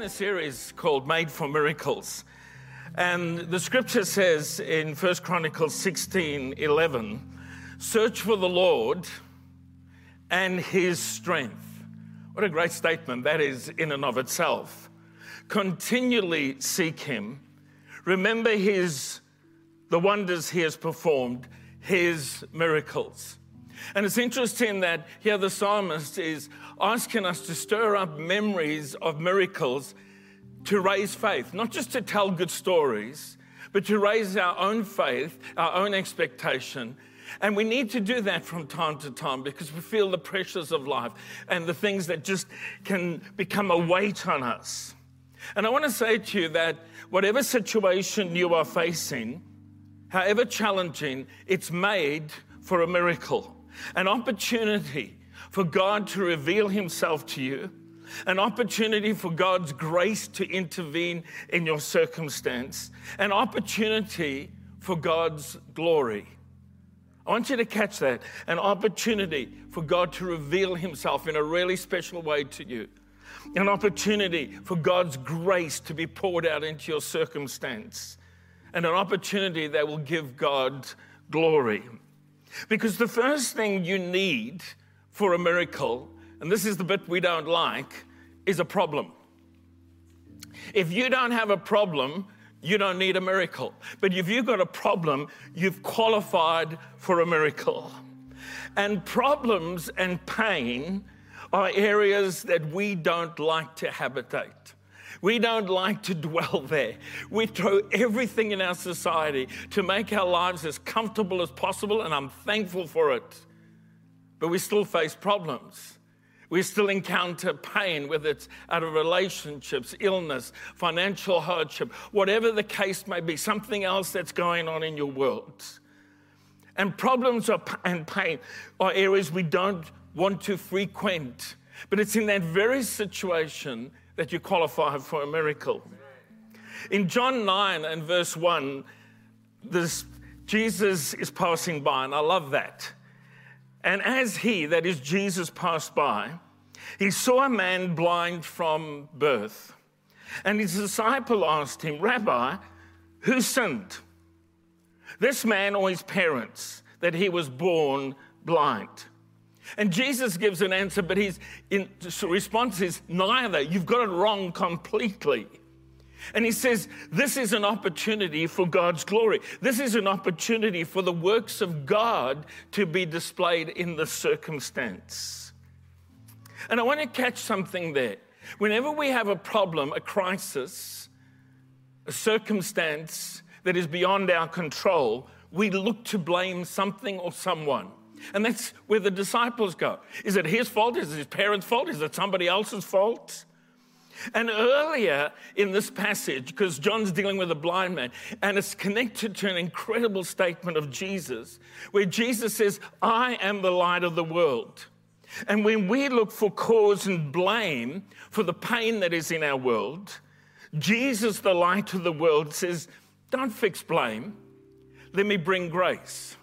in a series called Made for Miracles. And the scripture says in 1 Chronicles 16 11, search for the Lord and his strength. What a great statement that is in and of itself. Continually seek him. Remember his the wonders he has performed, his miracles. And it's interesting that here the psalmist is asking us to stir up memories of miracles to raise faith, not just to tell good stories, but to raise our own faith, our own expectation. And we need to do that from time to time because we feel the pressures of life and the things that just can become a weight on us. And I want to say to you that whatever situation you are facing, however challenging, it's made for a miracle an opportunity for God to reveal Himself to you, an opportunity for God's grace to intervene in your circumstance, an opportunity for God's glory. I want you to catch that an opportunity for God to reveal Himself in a really special way to you, an opportunity for God's grace to be poured out into your circumstance, and an opportunity that will give God glory. Because the first thing you need for a miracle, and this is the bit we don't like, is a problem. If you don't have a problem, you don't need a miracle. But if you've got a problem, you've qualified for a miracle. And problems and pain are areas that we don't like to habitate. We don't like to dwell there. We throw everything in our society to make our lives as comfortable as possible, and I'm thankful for it. But we still face problems. We still encounter pain, whether it's out of relationships, illness, financial hardship, whatever the case may be, something else that's going on in your world. And problems and pain are areas we don't want to frequent. But it's in that very situation that you qualify for a miracle. In John 9 and verse 1, this, Jesus is passing by, and I love that. And as he, that is Jesus, passed by, he saw a man blind from birth. And his disciple asked him, Rabbi, who sinned? This man or his parents, that he was born blind? And Jesus gives an answer, but his response is neither. You've got it wrong completely. And he says, This is an opportunity for God's glory. This is an opportunity for the works of God to be displayed in the circumstance. And I want to catch something there. Whenever we have a problem, a crisis, a circumstance that is beyond our control, we look to blame something or someone. And that's where the disciples go. Is it his fault? Is it his parents' fault? Is it somebody else's fault? And earlier in this passage, because John's dealing with a blind man, and it's connected to an incredible statement of Jesus, where Jesus says, I am the light of the world. And when we look for cause and blame for the pain that is in our world, Jesus, the light of the world, says, Don't fix blame, let me bring grace.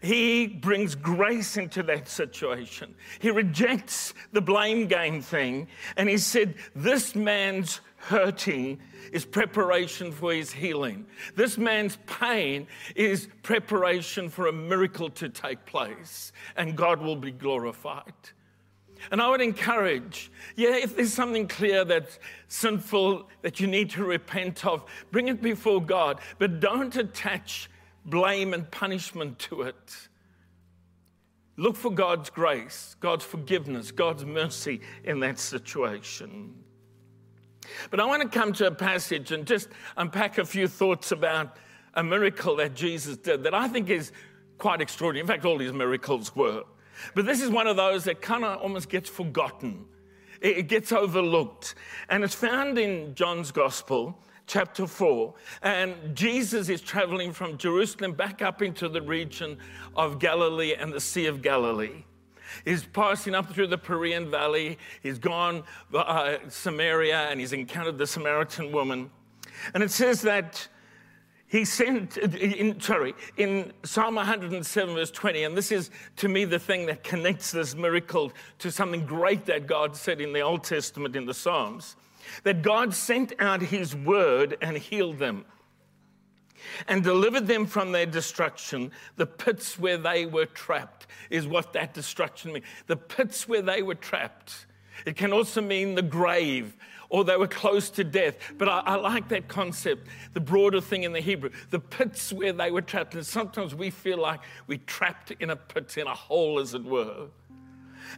He brings grace into that situation. He rejects the blame game thing and he said, This man's hurting is preparation for his healing. This man's pain is preparation for a miracle to take place and God will be glorified. And I would encourage, yeah, if there's something clear that's sinful that you need to repent of, bring it before God, but don't attach blame and punishment to it. Look for God's grace, God's forgiveness, God's mercy in that situation. But I want to come to a passage and just unpack a few thoughts about a miracle that Jesus did that I think is quite extraordinary. In fact, all his miracles were. But this is one of those that kind of almost gets forgotten, it gets overlooked. And it's found in John's Gospel chapter 4. And Jesus is traveling from Jerusalem back up into the region of Galilee and the Sea of Galilee. He's passing up through the Perean Valley. He's gone uh, Samaria and he's encountered the Samaritan woman. And it says that he sent, in, sorry, in Psalm 107, verse 20, and this is to me the thing that connects this miracle to something great that God said in the Old Testament in the Psalms. That God sent out his word and healed them and delivered them from their destruction. The pits where they were trapped is what that destruction means. The pits where they were trapped. It can also mean the grave or they were close to death. But I, I, like that concept, the broader thing in the Hebrew, the pits where they were trapped. And sometimes we feel like we're trapped in a pit, in a hole, as it were.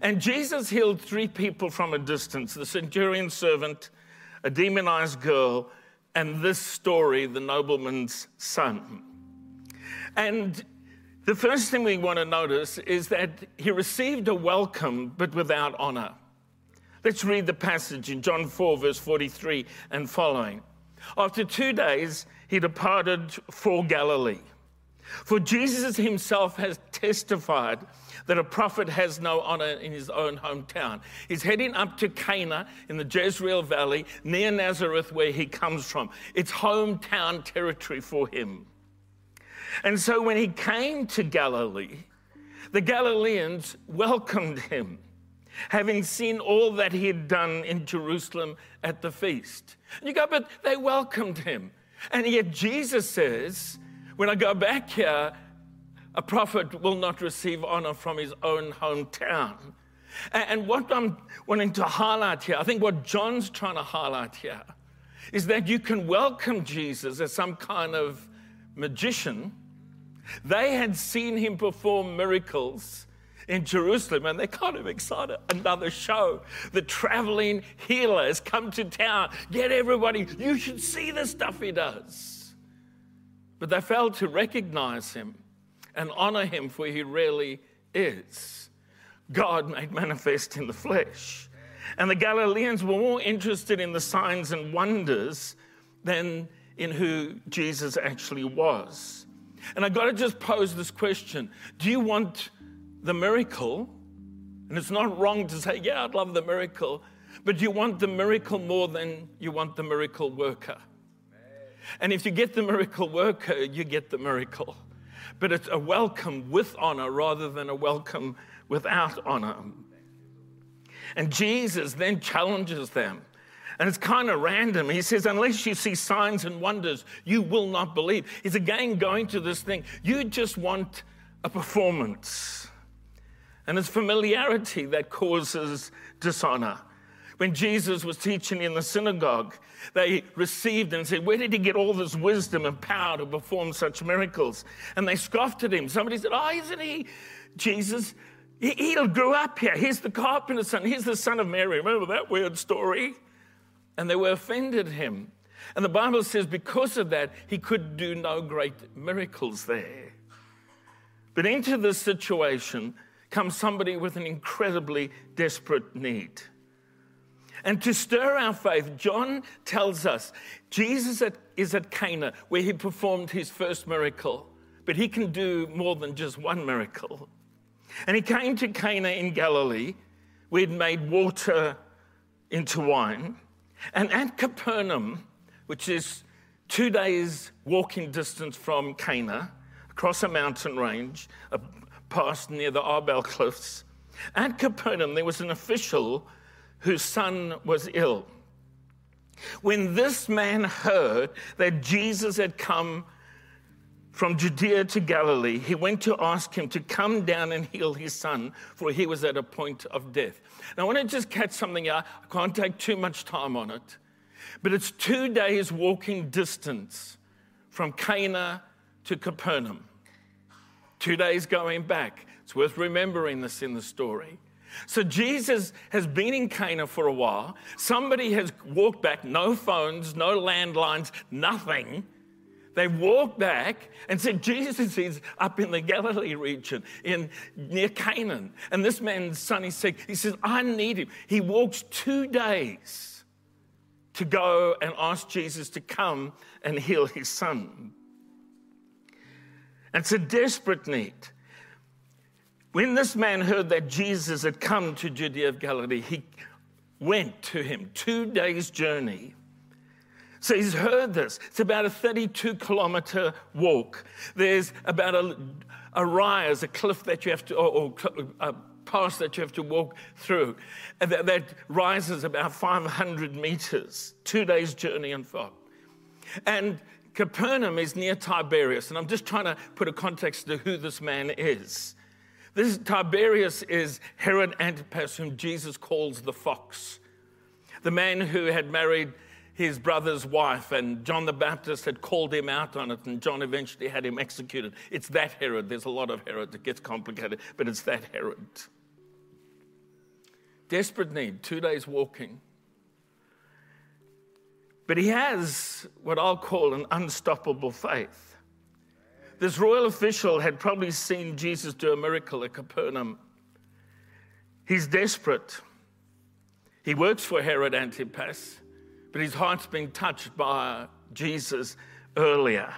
And Jesus healed three people from a distance the centurion servant, a demonized girl, and this story, the nobleman's son. And the first thing we want to notice is that he received a welcome, but without honor. Let's read the passage in John 4, verse 43 and following. After two days, he departed for Galilee. For Jesus himself has testified that a prophet has no honor in his own hometown. He's heading up to Cana in the Jezreel Valley near Nazareth, where he comes from. It's hometown territory for him. And so when he came to Galilee, the Galileans welcomed him having seen all that he had done in Jerusalem at the feast. And you go, but they welcomed him. And yet Jesus says, when I go back here, a prophet will not receive honor from his own hometown. And what I'm wanting to highlight here, I think what John's trying to highlight here, is that you can welcome Jesus as some kind of magician. They had seen him perform miracles in Jerusalem and they're kind of excited. Another show. The traveling healer has come to town. Get everybody, you should see the stuff he does. But they failed to recognize him and honor him for he really is. God made manifest in the flesh. And the Galileans were more interested in the signs and wonders than in who Jesus actually was. And I've got to just pose this question Do you want the miracle, and it's not wrong to say, Yeah, I'd love the miracle, but do you want the miracle more than you want the miracle worker. And if you get the miracle worker, you get the miracle. But it's a welcome with honor rather than a welcome without honor. And Jesus then challenges them. And it's kind of random. He says, Unless you see signs and wonders, you will not believe. He's again going to this thing. You just want a performance. And it's familiarity that causes dishonor. When Jesus was teaching in the synagogue, they received and said, Where did he get all this wisdom and power to perform such miracles? And they scoffed at him. Somebody said, Oh, isn't he Jesus? He, he grew up here. He's the carpenter's son. He's the son of Mary. Remember that weird story? And they were offended him. And the Bible says, because of that, he could do no great miracles there. But into this situation, comes somebody with an incredibly desperate need. And to stir our faith, John tells us Jesus is at Cana where he performed his first miracle, but he can do more than just one miracle. And he came to Cana in Galilee where he'd made water into wine. And at Capernaum, which is two days' walking distance from Cana, across a mountain range, past near the Arbel cliffs. At Capernaum, there was an official whose son was ill. When this man heard that Jesus had come from Judea to Galilee, he went to ask him to come down and heal his son, for he was at a point of death. Now, I want to just catch something out. I can't take too much time on it, but it's two days walking distance from Cana to Capernaum. Two days going back. It's worth remembering this in the story. So Jesus has been in Cana for a while. Somebody has walked back, no phones, no landlines, nothing. They walked back and said, Jesus is up in the Galilee region in near Cana. And this man's son is sick. He says, I need him. He walks two days to go and ask Jesus to come and heal his son. It's a desperate need. When this man heard that Jesus had come to Judea of Galilee, he went to him, two days' journey. So he's heard this. It's about a 32 kilometer walk. There's about a, a rise, a cliff that you have to, or, or a pass that you have to walk through that, that rises about 500 meters, two days' journey in fact. And Capernaum is near Tiberias, and I'm just trying to put a context to who this man is. This Tiberias is Herod Antipas, whom Jesus calls the fox, the man who had married his brother's wife, and John the Baptist had called him out on it, and John eventually had him executed. It's that Herod. There's a lot of Herod. It gets complicated, but it's that Herod. Desperate need, two days walking. But he has what I'll call an unstoppable faith. This royal official had probably seen Jesus do a miracle at Capernaum. He's desperate. He works for Herod Antipas, but his heart's been touched by Jesus earlier.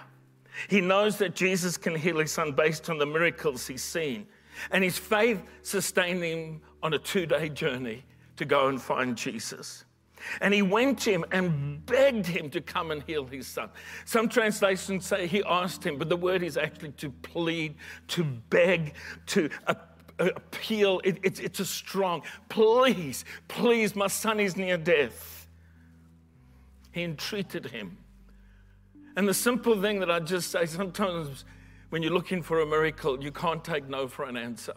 He knows that Jesus can heal his son based on the miracles he's seen. And his faith sustained him on a two day journey to go and find Jesus. And he went to him and begged him to come and heal his son. Some translations say he asked him, but the word is actually to plead, to beg, to appeal. It, it's, it's a strong, please, please, my son is near death. He entreated him. And the simple thing that I just say sometimes when you're looking for a miracle, you can't take no for an answer.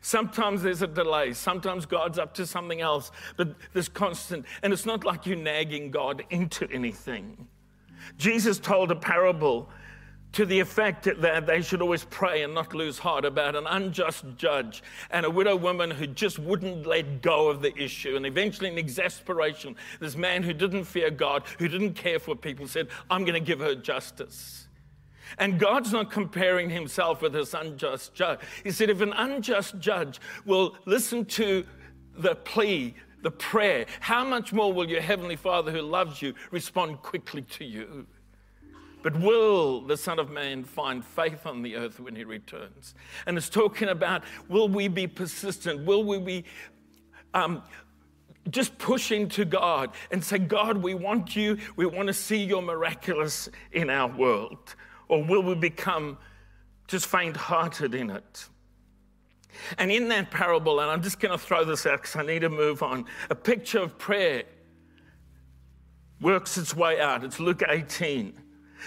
Sometimes there's a delay. Sometimes God's up to something else, but there's constant. And it's not like you're nagging God into anything. Jesus told a parable to the effect that they should always pray and not lose heart about an unjust judge and a widow woman who just wouldn't let go of the issue. And eventually, in exasperation, this man who didn't fear God, who didn't care for people, said, I'm going to give her justice. And God's not comparing himself with this unjust judge. He said, if an unjust judge will listen to the plea, the prayer, how much more will your heavenly Father who loves you respond quickly to you? But will the Son of Man find faith on the earth when he returns? And it's talking about will we be persistent? Will we be um, just pushing to God and say, God, we want you. We want to see your miraculous in our world. Or will we become just faint hearted in it? And in that parable, and I'm just going to throw this out because I need to move on, a picture of prayer works its way out. It's Luke 18.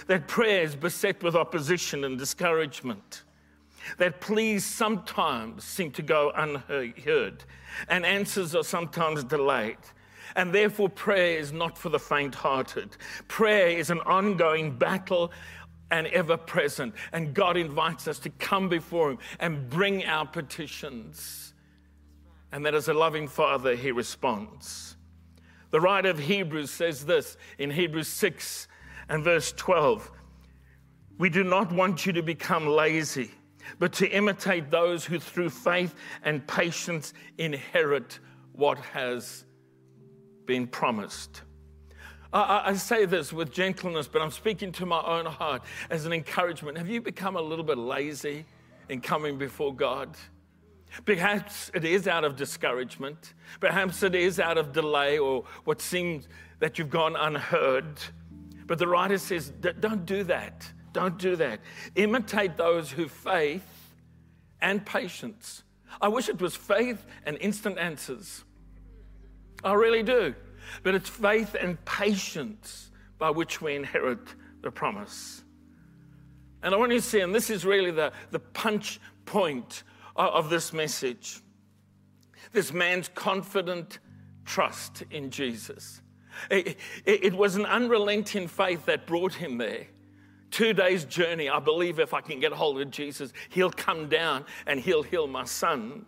That prayer is beset with opposition and discouragement. That pleas sometimes seem to go unheard, and answers are sometimes delayed. And therefore, prayer is not for the faint hearted. Prayer is an ongoing battle and ever present. And God invites us to come before Him and bring our petitions. And that as a loving Father, He responds. The writer of Hebrews says this in Hebrews 6 and verse 12 We do not want you to become lazy, but to imitate those who through faith and patience inherit what has been promised. I, I, say this with gentleness, but I'm speaking to my own heart as an encouragement. Have you become a little bit lazy in coming before God? Perhaps it is out of discouragement. Perhaps it is out of delay or what seems that you've gone unheard. But the writer says, don't do that. Don't do that. Imitate those who faith and patience. I wish it was faith and instant answers. I really do but it's faith and patience by which we inherit the promise. And I want you to see, and this is really the, the punch point of, of this message this man's confident trust in Jesus. It, it, it was an unrelenting faith that brought him there two days' journey. I believe if I can get hold of Jesus, he'll come down and he'll heal my son.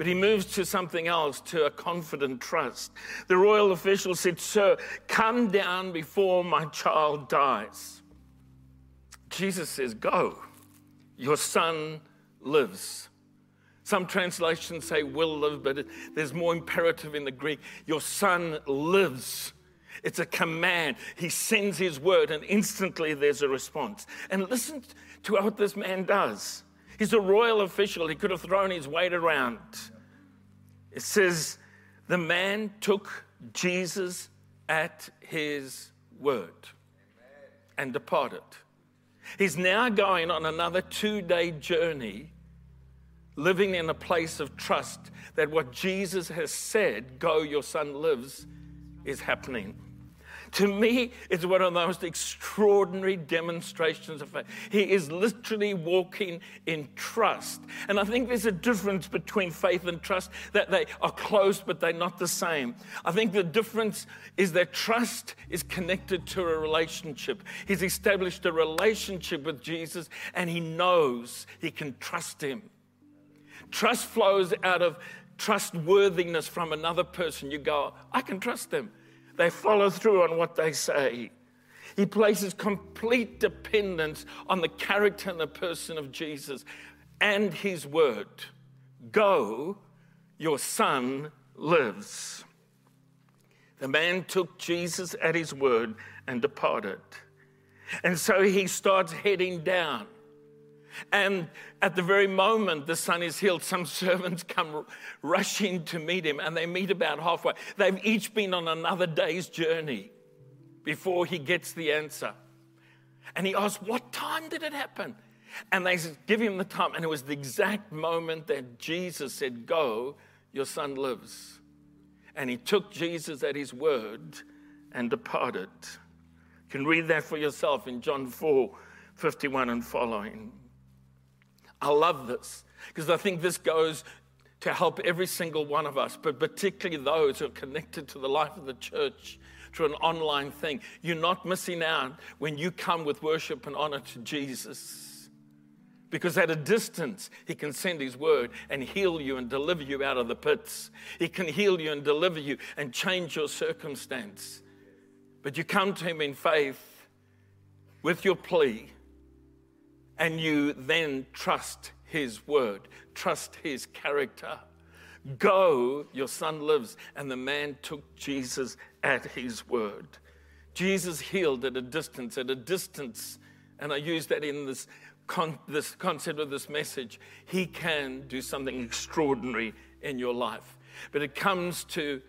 But he moves to something else, to a confident trust. The royal official said, Sir, come down before my child dies. Jesus says, Go, your son lives. Some translations say will live, but there's more imperative in the Greek. Your son lives. It's a command. He sends his word, and instantly there's a response. And listen to what this man does. He's a royal official. He could have thrown his weight around. It says, the man took Jesus at his word and departed. He's now going on another two day journey living in a place of trust that what Jesus has said, go, your son lives, is happening. To me, it's one of the most extraordinary demonstrations of faith. He is literally walking in trust. And I think there's a difference between faith and trust, that they are close, but they're not the same. I think the difference is that trust is connected to a relationship. He's established a relationship with Jesus, and he knows he can trust him. Trust flows out of trustworthiness from another person. You go, I can trust them. They follow through on what they say. He places complete dependence on the character and the person of Jesus and his word. Go, your son lives. The man took Jesus at his word and departed. And so he starts heading down. And at the very moment the son is healed, some servants come rushing to meet him, and they meet about halfway. They've each been on another day's journey before he gets the answer. And he asks, What time did it happen? And they give him the time, and it was the exact moment that Jesus said, Go, your son lives. And he took Jesus at his word and departed. You can read that for yourself in John 4 51 and following. I love this because I think this goes to help every single one of us, but particularly those who are connected to the life of the church through an online thing. You're not missing out when you come with worship and honor to Jesus. Because at a distance, He can send His word and heal you and deliver you out of the pits. He can heal you and deliver you and change your circumstance. But you come to Him in faith with your plea and you then trust his word, trust his character. Go, your son lives. And the man took Jesus at his word. Jesus healed at a distance, at a distance, and I use that in this, con- this concept of this message. He can do something extraordinary in your life. But it comes to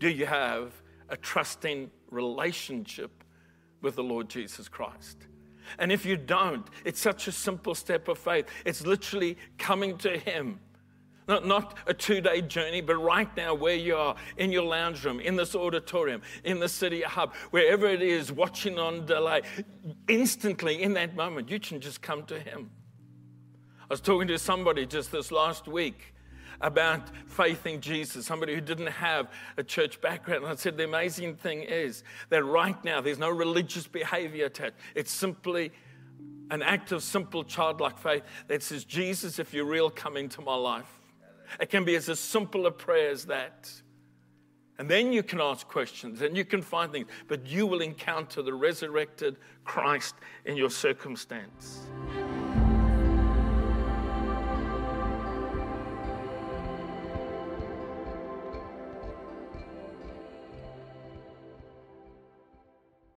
do you have a trusting relationship with the Lord Jesus Christ? And if you don't, it's such a simple step of faith. It's literally coming to Him. Not, not a two day journey, but right now, where you are, in your lounge room, in this auditorium, in the city hub, wherever it is, watching on delay, instantly in that moment, you can just come to Him. I was talking to somebody just this last week about faith in Jesus, somebody who didn't have a church background. And I said, the amazing thing is that right now there's no religious behavior attached. It's simply an act of simple childlike faith that says, Jesus, if you're real, come into my life. It can be as simple a prayer as that. And then you can ask questions and you can find things, but you will encounter the resurrected Christ in your circumstance.